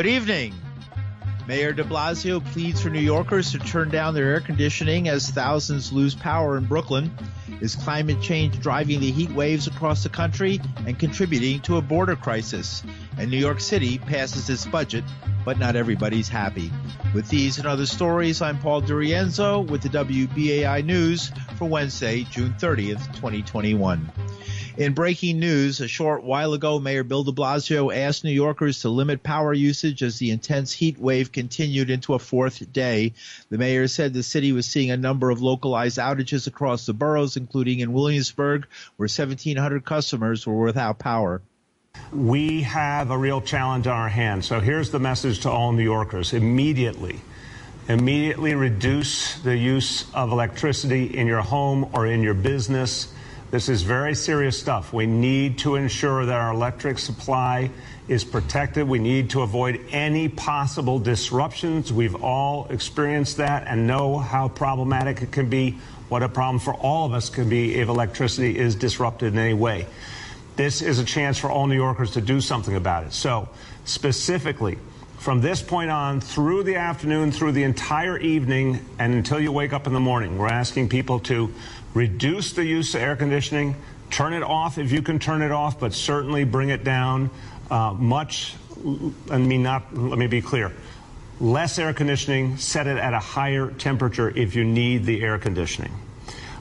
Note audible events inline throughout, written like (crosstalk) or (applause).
Good evening. Mayor de Blasio pleads for New Yorkers to turn down their air conditioning as thousands lose power in Brooklyn. Is climate change driving the heat waves across the country and contributing to a border crisis? And New York City passes its budget, but not everybody's happy. With these and other stories, I'm Paul DeRienzo with the WBAI News for Wednesday, June 30th, 2021. In breaking news, a short while ago, Mayor Bill de Blasio asked New Yorkers to limit power usage as the intense heat wave continued into a fourth day. The mayor said the city was seeing a number of localized outages across the boroughs, including in Williamsburg, where 1,700 customers were without power. We have a real challenge on our hands. So here's the message to all New Yorkers immediately. Immediately reduce the use of electricity in your home or in your business. This is very serious stuff. We need to ensure that our electric supply is protected. We need to avoid any possible disruptions. We've all experienced that and know how problematic it can be, what a problem for all of us can be if electricity is disrupted in any way. This is a chance for all New Yorkers to do something about it. So, specifically, from this point on through the afternoon, through the entire evening, and until you wake up in the morning, we're asking people to reduce the use of air conditioning, turn it off if you can turn it off, but certainly bring it down uh, much. I mean, not, let me be clear. Less air conditioning, set it at a higher temperature if you need the air conditioning.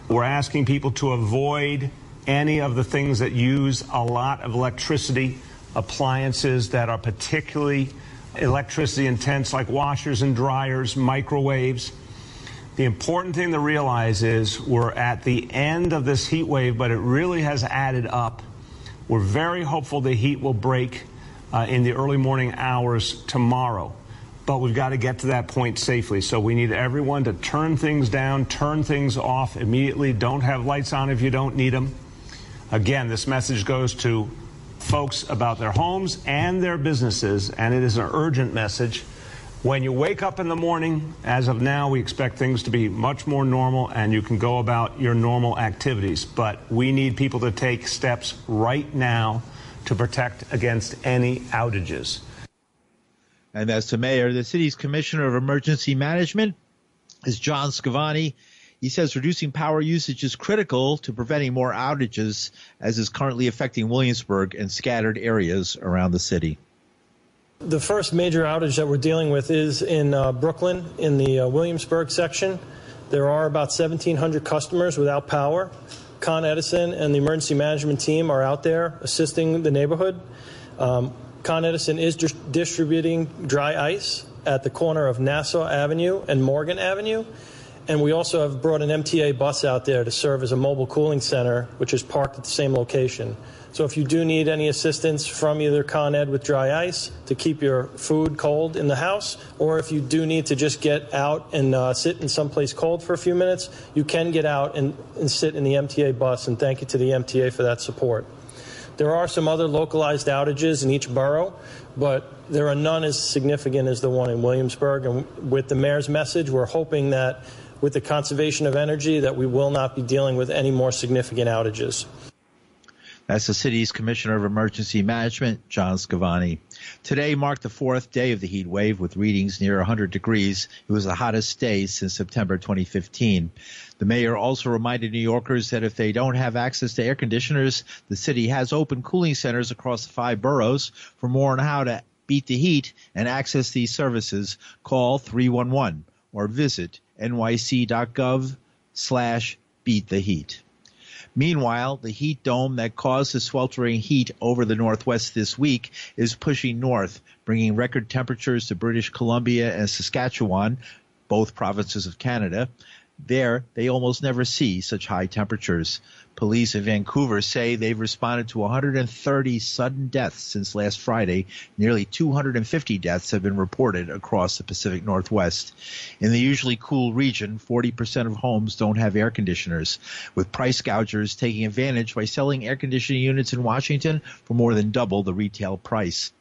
We're asking people to avoid any of the things that use a lot of electricity, appliances that are particularly electricity intense, like washers and dryers, microwaves. The important thing to realize is we're at the end of this heat wave, but it really has added up. We're very hopeful the heat will break uh, in the early morning hours tomorrow. But we've got to get to that point safely. So we need everyone to turn things down, turn things off immediately. Don't have lights on if you don't need them. Again, this message goes to folks about their homes and their businesses, and it is an urgent message. When you wake up in the morning, as of now, we expect things to be much more normal and you can go about your normal activities. But we need people to take steps right now to protect against any outages. And as to Mayor, the city's Commissioner of Emergency Management is John Scrivani. He says reducing power usage is critical to preventing more outages, as is currently affecting Williamsburg and scattered areas around the city. The first major outage that we're dealing with is in uh, Brooklyn, in the uh, Williamsburg section. There are about 1,700 customers without power. Con Edison and the emergency management team are out there assisting the neighborhood. Um, Con Edison is dis- distributing dry ice at the corner of Nassau Avenue and Morgan Avenue. And we also have brought an MTA bus out there to serve as a mobile cooling center, which is parked at the same location. So if you do need any assistance from either Con Ed with dry ice to keep your food cold in the house, or if you do need to just get out and uh, sit in someplace cold for a few minutes, you can get out and, and sit in the MTA bus. And thank you to the MTA for that support. There are some other localized outages in each borough, but there are none as significant as the one in Williamsburg. And with the mayor's message, we're hoping that with the conservation of energy that we will not be dealing with any more significant outages. That's the city's Commissioner of Emergency Management, John Scrivani. Today marked the fourth day of the heat wave with readings near 100 degrees. It was the hottest day since September 2015. The mayor also reminded New Yorkers that if they don't have access to air conditioners, the city has open cooling centers across the five boroughs. For more on how to beat the heat and access these services, call 311 or visit nyc.gov slash beat the heat. Meanwhile, the heat dome that caused the sweltering heat over the Northwest this week is pushing north, bringing record temperatures to British Columbia and Saskatchewan, both provinces of Canada. There, they almost never see such high temperatures. Police in Vancouver say they've responded to 130 sudden deaths since last Friday. Nearly 250 deaths have been reported across the Pacific Northwest. In the usually cool region, 40% of homes don't have air conditioners, with price gougers taking advantage by selling air conditioning units in Washington for more than double the retail price.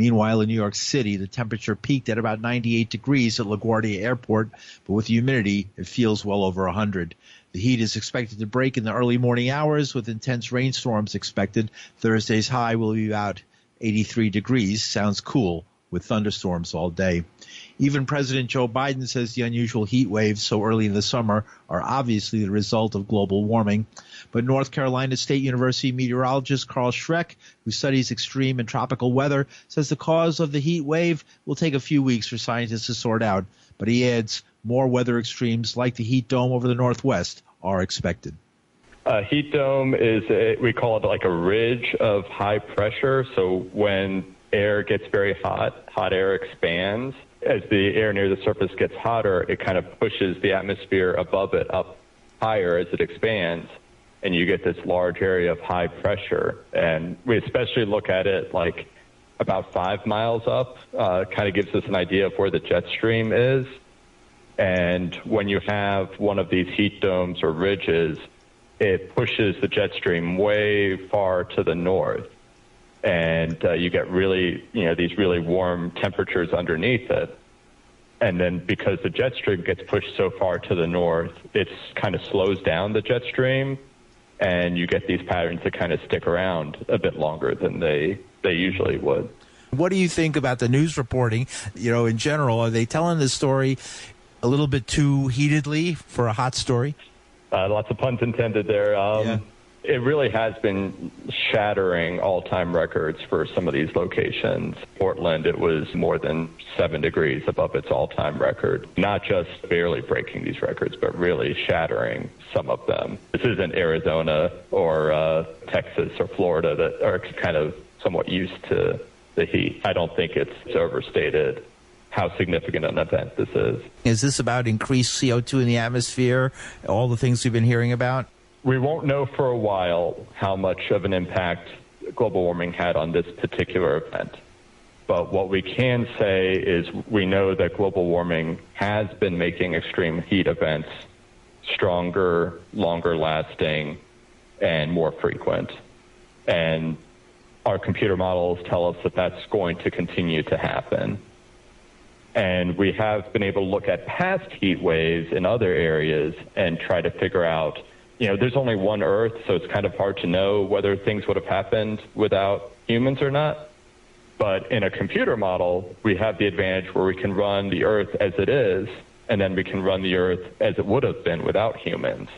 Meanwhile, in New York City, the temperature peaked at about 98 degrees at LaGuardia Airport, but with humidity, it feels well over 100. The heat is expected to break in the early morning hours with intense rainstorms expected. Thursday's high will be about 83 degrees. Sounds cool with thunderstorms all day. Even President Joe Biden says the unusual heat waves so early in the summer are obviously the result of global warming. But North Carolina State University meteorologist Carl Schreck, who studies extreme and tropical weather, says the cause of the heat wave will take a few weeks for scientists to sort out. But he adds more weather extremes like the heat dome over the Northwest are expected. A heat dome is, a, we call it like a ridge of high pressure. So when air gets very hot, hot air expands. As the air near the surface gets hotter, it kind of pushes the atmosphere above it up higher as it expands. And you get this large area of high pressure. And we especially look at it like about five miles up, uh, kind of gives us an idea of where the jet stream is. And when you have one of these heat domes or ridges, it pushes the jet stream way far to the north. And uh, you get really, you know, these really warm temperatures underneath it. And then because the jet stream gets pushed so far to the north, it kind of slows down the jet stream and you get these patterns that kind of stick around a bit longer than they, they usually would. What do you think about the news reporting? You know, in general, are they telling the story a little bit too heatedly for a hot story? Uh, lots of puns intended there. Um, yeah. It really has been shattering all time records for some of these locations. Portland, it was more than seven degrees above its all time record. Not just barely breaking these records, but really shattering some of them. This isn't Arizona or uh, Texas or Florida that are kind of somewhat used to the heat. I don't think it's overstated how significant an event this is. Is this about increased CO2 in the atmosphere, all the things we've been hearing about? We won't know for a while how much of an impact global warming had on this particular event. But what we can say is we know that global warming has been making extreme heat events stronger, longer lasting, and more frequent. And our computer models tell us that that's going to continue to happen. And we have been able to look at past heat waves in other areas and try to figure out, you know, there's only one Earth, so it's kind of hard to know whether things would have happened without humans or not. But in a computer model, we have the advantage where we can run the Earth as it is, and then we can run the Earth as it would have been without humans.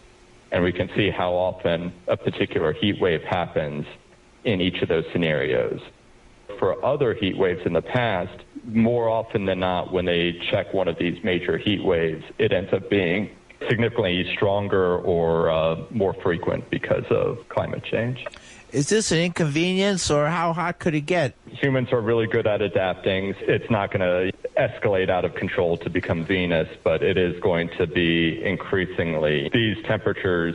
And we can see how often a particular heat wave happens in each of those scenarios. For other heat waves in the past, more often than not, when they check one of these major heat waves, it ends up being significantly stronger or uh, more frequent because of climate change. Is this an inconvenience or how hot could it get? Humans are really good at adapting. It's not going to escalate out of control to become Venus, but it is going to be increasingly these temperatures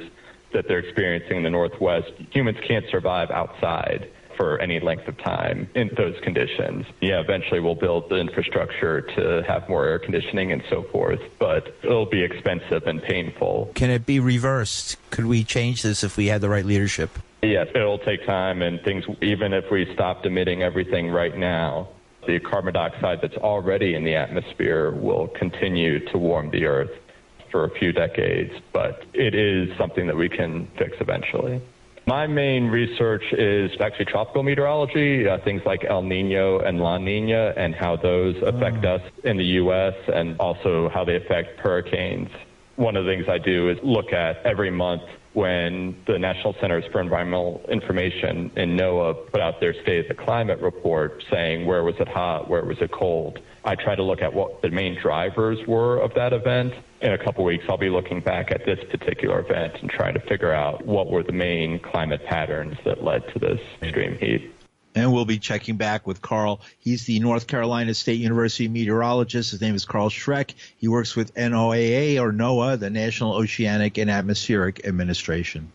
that they're experiencing in the Northwest. Humans can't survive outside for any length of time in those conditions. Yeah, eventually we'll build the infrastructure to have more air conditioning and so forth, but it'll be expensive and painful. Can it be reversed? Could we change this if we had the right leadership? Yes, it'll take time and things, even if we stopped emitting everything right now, the carbon dioxide that's already in the atmosphere will continue to warm the earth for a few decades, but it is something that we can fix eventually. My main research is actually tropical meteorology, uh, things like El Nino and La Nina, and how those affect oh. us in the U.S., and also how they affect hurricanes. One of the things I do is look at every month when the National Centers for Environmental Information and NOAA put out their State of the Climate report saying where was it hot, where was it cold. I try to look at what the main drivers were of that event. In a couple weeks, I'll be looking back at this particular event and trying to figure out what were the main climate patterns that led to this extreme heat. And we'll be checking back with Carl. He's the North Carolina State University meteorologist. His name is Carl Schreck. He works with NOAA or NOAA, the National Oceanic and Atmospheric Administration.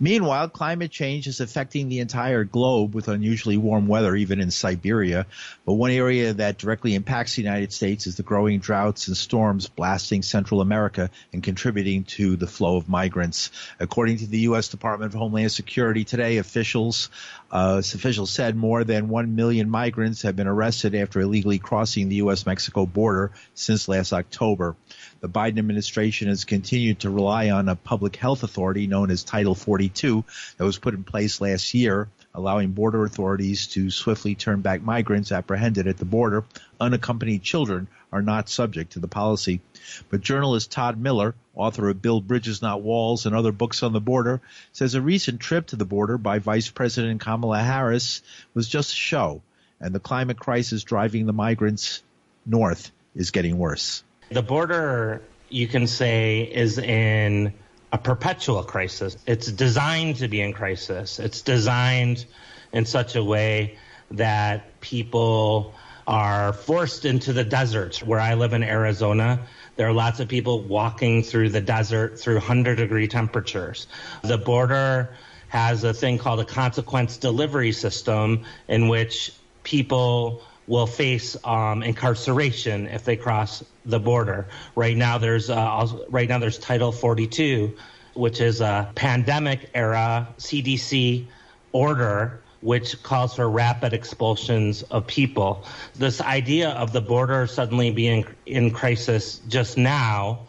Meanwhile, climate change is affecting the entire globe with unusually warm weather, even in Siberia. But one area that directly impacts the United States is the growing droughts and storms blasting Central America and contributing to the flow of migrants. According to the U.S. Department of Homeland Security today, officials uh, officials said more than 1 million migrants have been arrested after illegally crossing the U.S. Mexico border since last October. The Biden administration has continued to rely on a public health authority known as Title 42 that was put in place last year allowing border authorities to swiftly turn back migrants apprehended at the border. Unaccompanied children are not subject to the policy. But journalist Todd Miller, author of Build Bridges Not Walls and other books on the border, says a recent trip to the border by Vice President Kamala Harris was just a show, and the climate crisis driving the migrants north is getting worse. The border, you can say, is in a perpetual crisis. It's designed to be in crisis. It's designed in such a way that people are forced into the desert. Where I live in Arizona, there are lots of people walking through the desert through 100 degree temperatures. The border has a thing called a consequence delivery system in which people will face um, incarceration if they cross the border. Right now, there's uh, right now there's Title 42, which is a pandemic era CDC order which calls for rapid expulsions of people. This idea of the border suddenly being in crisis just now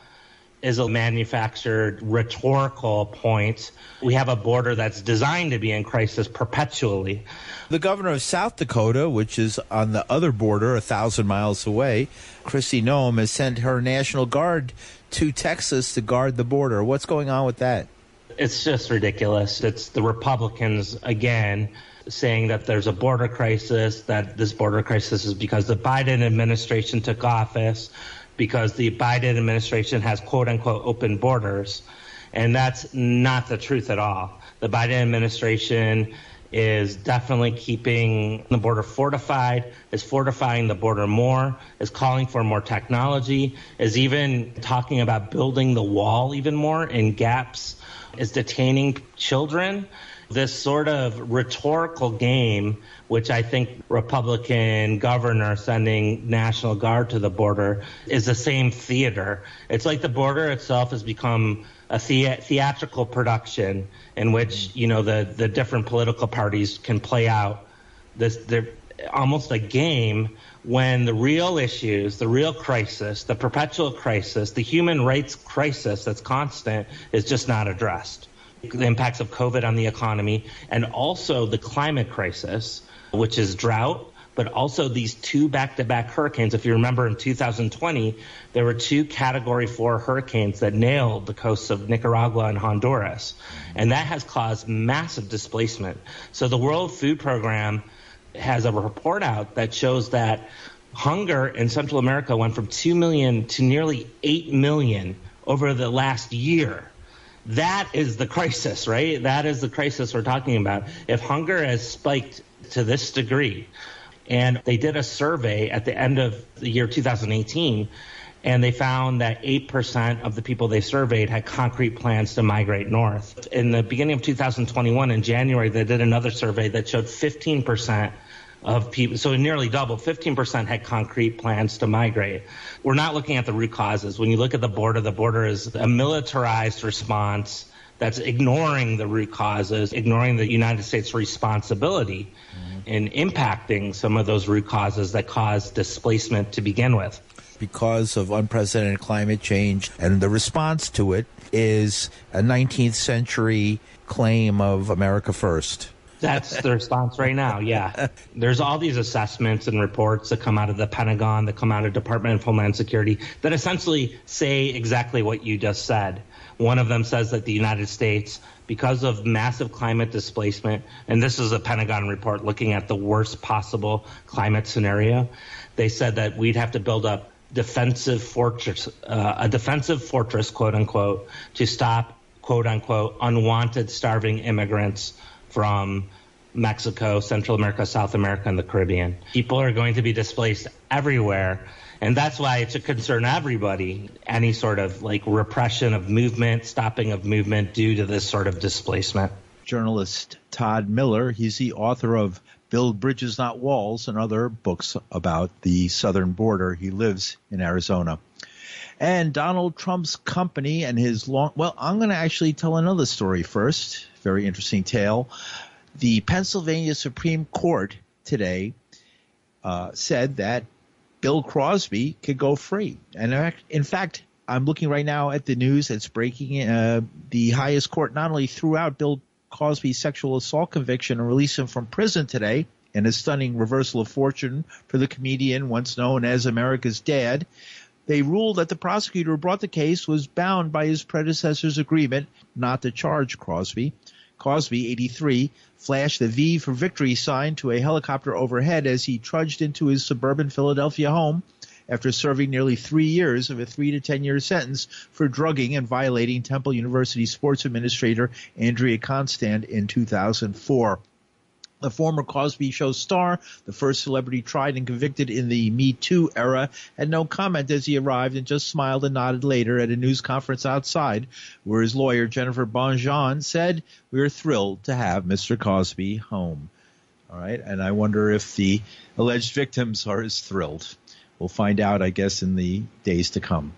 is a manufactured rhetorical point. We have a border that's designed to be in crisis perpetually. The governor of South Dakota, which is on the other border, a thousand miles away, Kristi Noem, has sent her National Guard to Texas to guard the border. What's going on with that? It's just ridiculous. It's the Republicans again saying that there's a border crisis, that this border crisis is because the Biden administration took office because the Biden administration has quote unquote open borders. And that's not the truth at all. The Biden administration is definitely keeping the border fortified, is fortifying the border more, is calling for more technology, is even talking about building the wall even more in gaps, is detaining children this sort of rhetorical game, which I think Republican governor sending National Guard to the border is the same theater. It's like the border itself has become a the- theatrical production in which you know the the different political parties can play out this they're almost a game when the real issues, the real crisis, the perpetual crisis, the human rights crisis that's constant is just not addressed the impacts of COVID on the economy, and also the climate crisis, which is drought, but also these two back to back hurricanes. If you remember in 2020, there were two category four hurricanes that nailed the coasts of Nicaragua and Honduras. And that has caused massive displacement. So the World Food Program has a report out that shows that hunger in Central America went from 2 million to nearly 8 million over the last year. That is the crisis, right? That is the crisis we're talking about. If hunger has spiked to this degree, and they did a survey at the end of the year 2018, and they found that 8% of the people they surveyed had concrete plans to migrate north. In the beginning of 2021, in January, they did another survey that showed 15% of people, so nearly double, 15% had concrete plans to migrate. We're not looking at the root causes. When you look at the border, the border is a militarized response that's ignoring the root causes, ignoring the United States' responsibility mm-hmm. in impacting some of those root causes that cause displacement to begin with. Because of unprecedented climate change and the response to it is a 19th century claim of America first. That's the response right now. Yeah. There's all these assessments and reports that come out of the Pentagon, that come out of Department of Homeland Security that essentially say exactly what you just said. One of them says that the United States, because of massive climate displacement, and this is a Pentagon report looking at the worst possible climate scenario, they said that we'd have to build up defensive fortress, uh, a defensive fortress, quote unquote, to stop, quote unquote, unwanted starving immigrants from Mexico, Central America, South America, and the Caribbean. People are going to be displaced everywhere. And that's why it should concern everybody, any sort of like repression of movement, stopping of movement due to this sort of displacement. Journalist Todd Miller, he's the author of Build Bridges Not Walls and other books about the southern border. He lives in Arizona. And Donald Trump's company and his long, well, I'm going to actually tell another story first very interesting tale. The Pennsylvania Supreme Court today uh, said that Bill Crosby could go free. And in fact, I'm looking right now at the news that's breaking. Uh, the highest court not only threw out Bill Cosby's sexual assault conviction and released him from prison today in a stunning reversal of fortune for the comedian once known as America's Dad. They ruled that the prosecutor who brought the case was bound by his predecessor's agreement not to charge Crosby. Cosby, 83, flashed the V for victory sign to a helicopter overhead as he trudged into his suburban Philadelphia home after serving nearly three years of a three to ten year sentence for drugging and violating Temple University sports administrator Andrea Constand in 2004. The former Cosby Show star, the first celebrity tried and convicted in the Me Too era, had no comment as he arrived and just smiled and nodded later at a news conference outside, where his lawyer Jennifer Bonjean said, "We are thrilled to have Mr. Cosby home." All right, and I wonder if the alleged victims are as thrilled. We'll find out, I guess, in the days to come.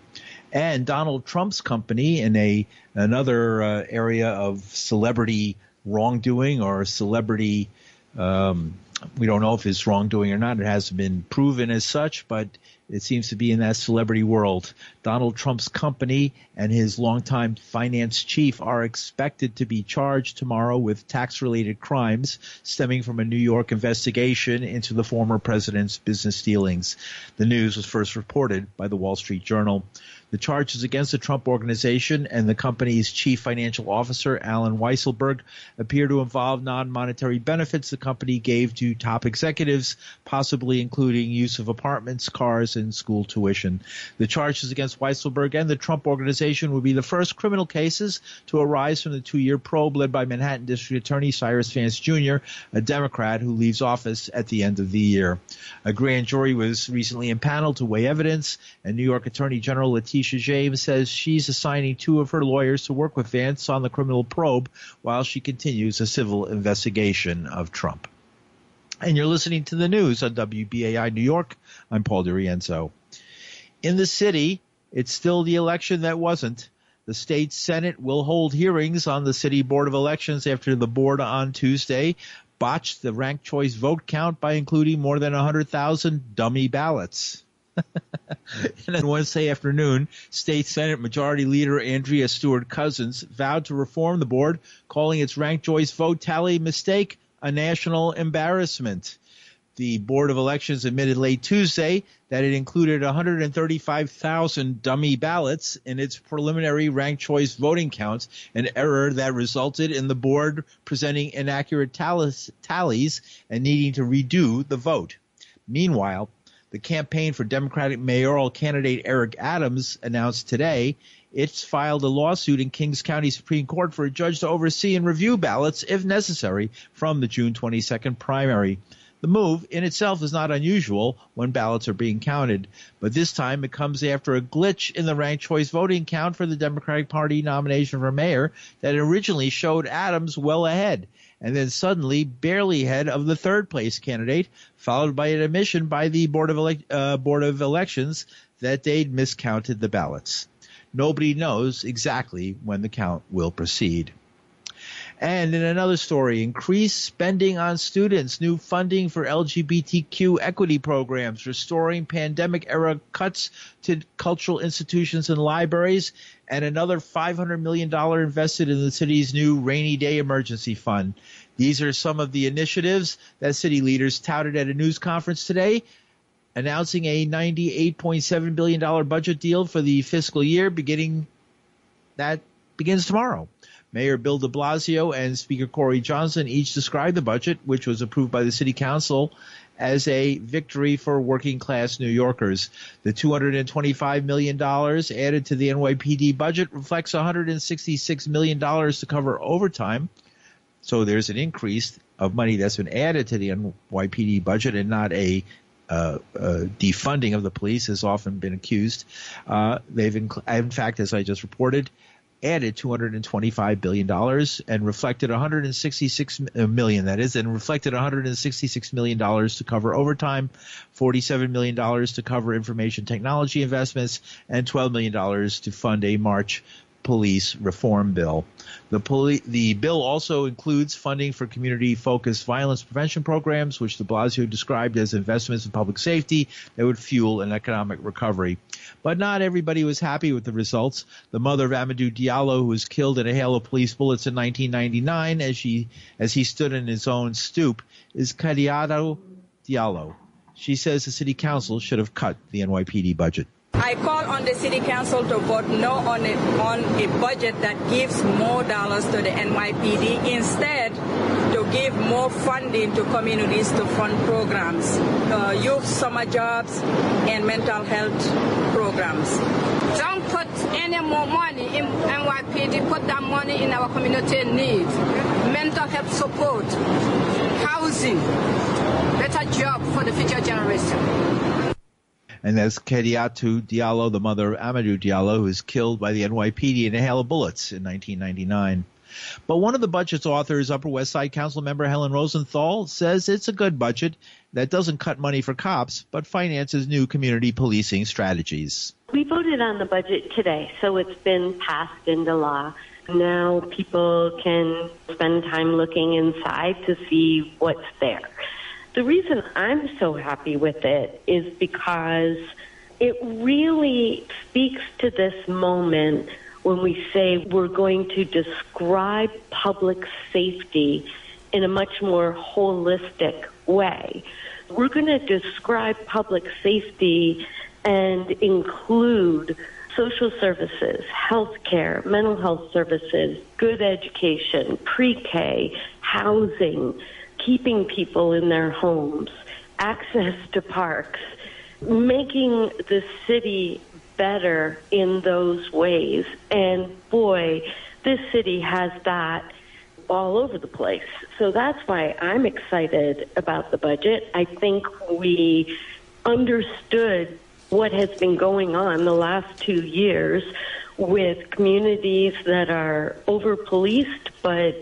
And Donald Trump's company, in a another uh, area of celebrity wrongdoing or celebrity um, we don't know if it's wrongdoing or not. It hasn't been proven as such, but it seems to be in that celebrity world. Donald Trump's company and his longtime finance chief are expected to be charged tomorrow with tax related crimes stemming from a New York investigation into the former president's business dealings. The news was first reported by the Wall Street Journal. The charges against the Trump Organization and the company's chief financial officer, Allen Weisselberg, appear to involve non-monetary benefits the company gave to top executives, possibly including use of apartments, cars, and school tuition. The charges against Weisselberg and the Trump Organization would be the first criminal cases to arise from the two-year probe led by Manhattan District Attorney Cyrus Vance Jr., a Democrat who leaves office at the end of the year. A grand jury was recently impaneled to weigh evidence, and New York Attorney General Letitia Letitia James says she's assigning two of her lawyers to work with Vance on the criminal probe while she continues a civil investigation of Trump. And you're listening to the news on WBAI New York. I'm Paul DeRienzo. In the city, it's still the election that wasn't. The state Senate will hold hearings on the City Board of Elections after the board on Tuesday botched the ranked choice vote count by including more than 100,000 dummy ballots. (laughs) and then Wednesday afternoon, State Senate Majority Leader Andrea Stewart Cousins vowed to reform the board, calling its ranked choice vote tally mistake a national embarrassment. The Board of Elections admitted late Tuesday that it included 135,000 dummy ballots in its preliminary ranked choice voting counts, an error that resulted in the board presenting inaccurate tallies and needing to redo the vote. Meanwhile, the campaign for Democratic mayoral candidate Eric Adams announced today it's filed a lawsuit in Kings County Supreme Court for a judge to oversee and review ballots, if necessary, from the June 22nd primary. The move in itself is not unusual when ballots are being counted, but this time it comes after a glitch in the ranked choice voting count for the Democratic Party nomination for mayor that originally showed Adams well ahead and then suddenly barely ahead of the third place candidate, followed by an admission by the Board of, Ele- uh, Board of Elections that they'd miscounted the ballots. Nobody knows exactly when the count will proceed. And in another story, increased spending on students, new funding for LGBTQ equity programs, restoring pandemic era cuts to cultural institutions and libraries, and another $500 million invested in the city's new rainy day emergency fund. These are some of the initiatives that city leaders touted at a news conference today, announcing a $98.7 billion budget deal for the fiscal year beginning that begins tomorrow. Mayor Bill de Blasio and Speaker Corey Johnson each described the budget, which was approved by the City Council, as a victory for working class New Yorkers. The $225 million added to the NYPD budget reflects $166 million to cover overtime. So there's an increase of money that's been added to the NYPD budget and not a uh, uh, defunding of the police has often been accused. Uh, they've, inc- in fact, as I just reported, added 225 billion dollars and reflected 166 uh, million that is and reflected 166 million dollars to cover overtime 47 million dollars to cover information technology investments and 12 million dollars to fund a march police reform bill. The, poli- the bill also includes funding for community focused violence prevention programs, which de Blasio described as investments in public safety that would fuel an economic recovery. But not everybody was happy with the results. The mother of Amadou Diallo, who was killed in a hail of police bullets in 1999 as, she, as he stood in his own stoop, is Kadiatou Diallo. She says the city council should have cut the NYPD budget. I call on the city council to vote no on a, on a budget that gives more dollars to the NYPD. Instead, to give more funding to communities to fund programs, uh, youth summer jobs, and mental health programs. Don't put any more money in NYPD. Put that money in our community needs. Mental health support, housing, better job for the future generation and that's Kadiatou Diallo, the mother of Amadou Diallo, who was killed by the NYPD in a hail of bullets in 1999. But one of the budget's authors, Upper West Side Council member Helen Rosenthal, says it's a good budget that doesn't cut money for cops, but finances new community policing strategies. We voted on the budget today, so it's been passed into law. Now people can spend time looking inside to see what's there. The reason I'm so happy with it is because it really speaks to this moment when we say we're going to describe public safety in a much more holistic way. We're going to describe public safety and include social services, health care, mental health services, good education, pre-K, housing, keeping people in their homes, access to parks, making the city better in those ways. And boy, this city has that all over the place. So that's why I'm excited about the budget. I think we understood what has been going on the last two years with communities that are over policed but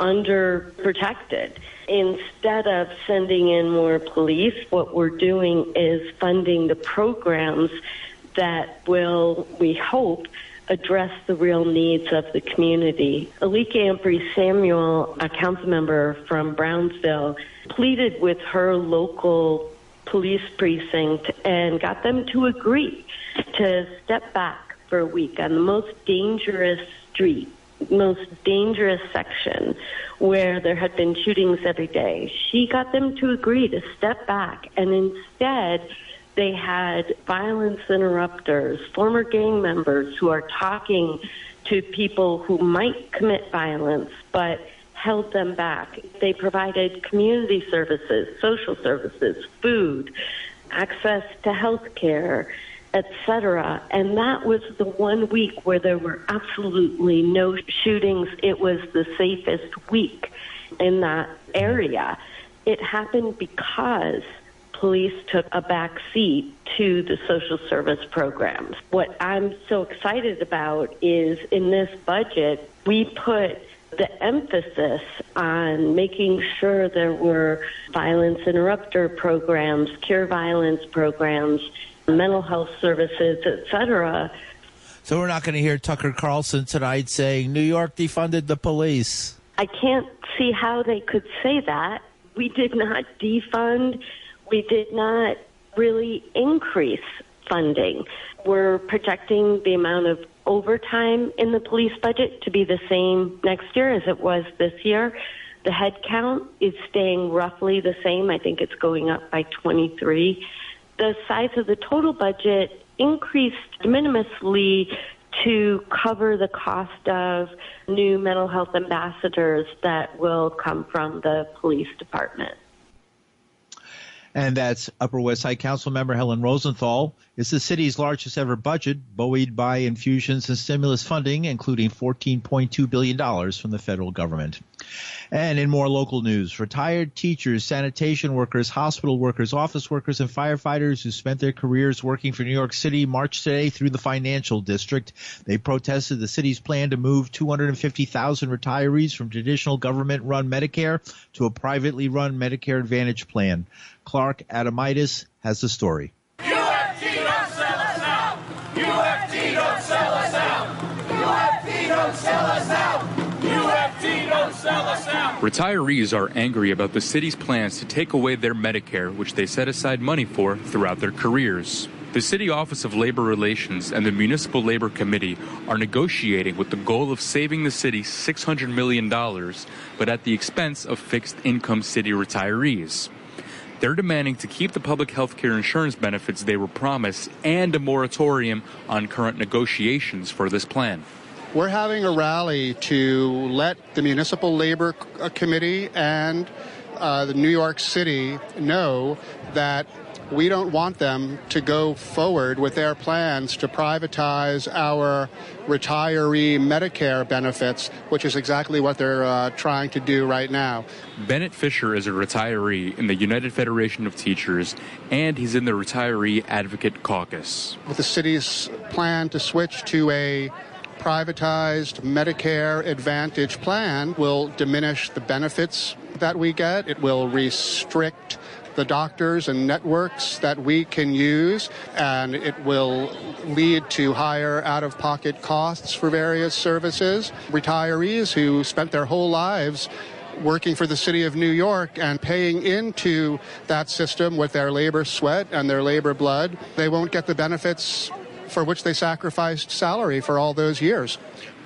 under protected instead of sending in more police, what we're doing is funding the programs that will, we hope, address the real needs of the community. Alicka Ampry Samuel, a council member from Brownsville, pleaded with her local police precinct and got them to agree to step back for a week on the most dangerous street most dangerous section where there had been shootings every day. She got them to agree to step back, and instead, they had violence interrupters, former gang members who are talking to people who might commit violence, but held them back. They provided community services, social services, food, access to health care etc. And that was the one week where there were absolutely no shootings. It was the safest week in that area. It happened because police took a back seat to the social service programs. What I'm so excited about is in this budget, we put the emphasis on making sure there were violence interrupter programs, cure violence programs, mental health services, etc. So we're not going to hear Tucker Carlson tonight saying New York defunded the police. I can't see how they could say that. We did not defund. We did not really increase funding. We're projecting the amount of overtime in the police budget to be the same next year as it was this year. The headcount is staying roughly the same. I think it's going up by 23 the size of the total budget increased de minimisly to cover the cost of new mental health ambassadors that will come from the police department. And that's Upper West Side Council member Helen Rosenthal. It's the city's largest ever budget, buoyed by infusions and stimulus funding, including $14.2 billion from the federal government. And in more local news, retired teachers, sanitation workers, hospital workers, office workers, and firefighters who spent their careers working for New York City marched today through the financial district. They protested the city's plan to move 250,000 retirees from traditional government run Medicare to a privately run Medicare Advantage plan. Clark Adamitis has the story. Retirees are angry about the city's plans to take away their Medicare, which they set aside money for throughout their careers. The City Office of Labor Relations and the Municipal Labor Committee are negotiating with the goal of saving the city $600 million, but at the expense of fixed income city retirees. They're demanding to keep the public health care insurance benefits they were promised and a moratorium on current negotiations for this plan. We're having a rally to let the Municipal Labor Committee and uh, the New York City know that we don't want them to go forward with their plans to privatize our retiree Medicare benefits, which is exactly what they're uh, trying to do right now. Bennett Fisher is a retiree in the United Federation of Teachers, and he's in the Retiree Advocate Caucus. With the city's plan to switch to a privatized Medicare Advantage plan will diminish the benefits that we get. It will restrict the doctors and networks that we can use, and it will lead to higher out of pocket costs for various services. Retirees who spent their whole lives working for the city of New York and paying into that system with their labor sweat and their labor blood, they won't get the benefits for which they sacrificed salary for all those years.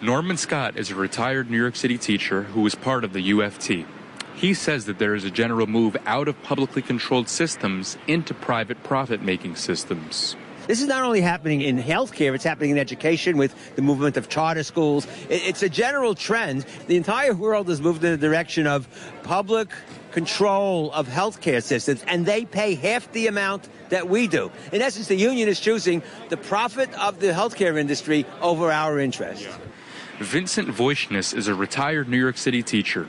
Norman Scott is a retired New York City teacher who was part of the UFT. He says that there is a general move out of publicly controlled systems into private profit making systems. This is not only happening in healthcare, it's happening in education with the movement of charter schools. It's a general trend. The entire world has moved in the direction of public control of healthcare systems, and they pay half the amount that we do. In essence, the union is choosing the profit of the healthcare industry over our interest. Vincent Voichness is a retired New York City teacher.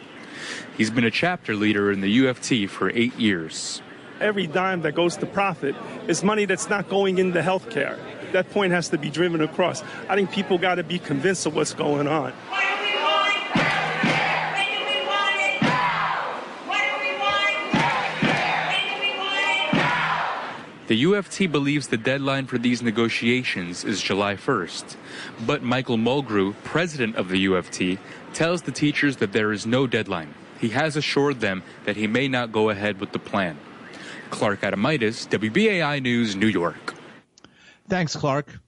He's been a chapter leader in the UFT for eight years. Every dime that goes to profit is money that's not going into healthcare. That point has to be driven across. I think people got to be convinced of what's going on. The UFT believes the deadline for these negotiations is July 1st. But Michael Mulgrew, president of the UFT, tells the teachers that there is no deadline. He has assured them that he may not go ahead with the plan. Clark Adamitis, WBAI News, New York. Thanks, Clark.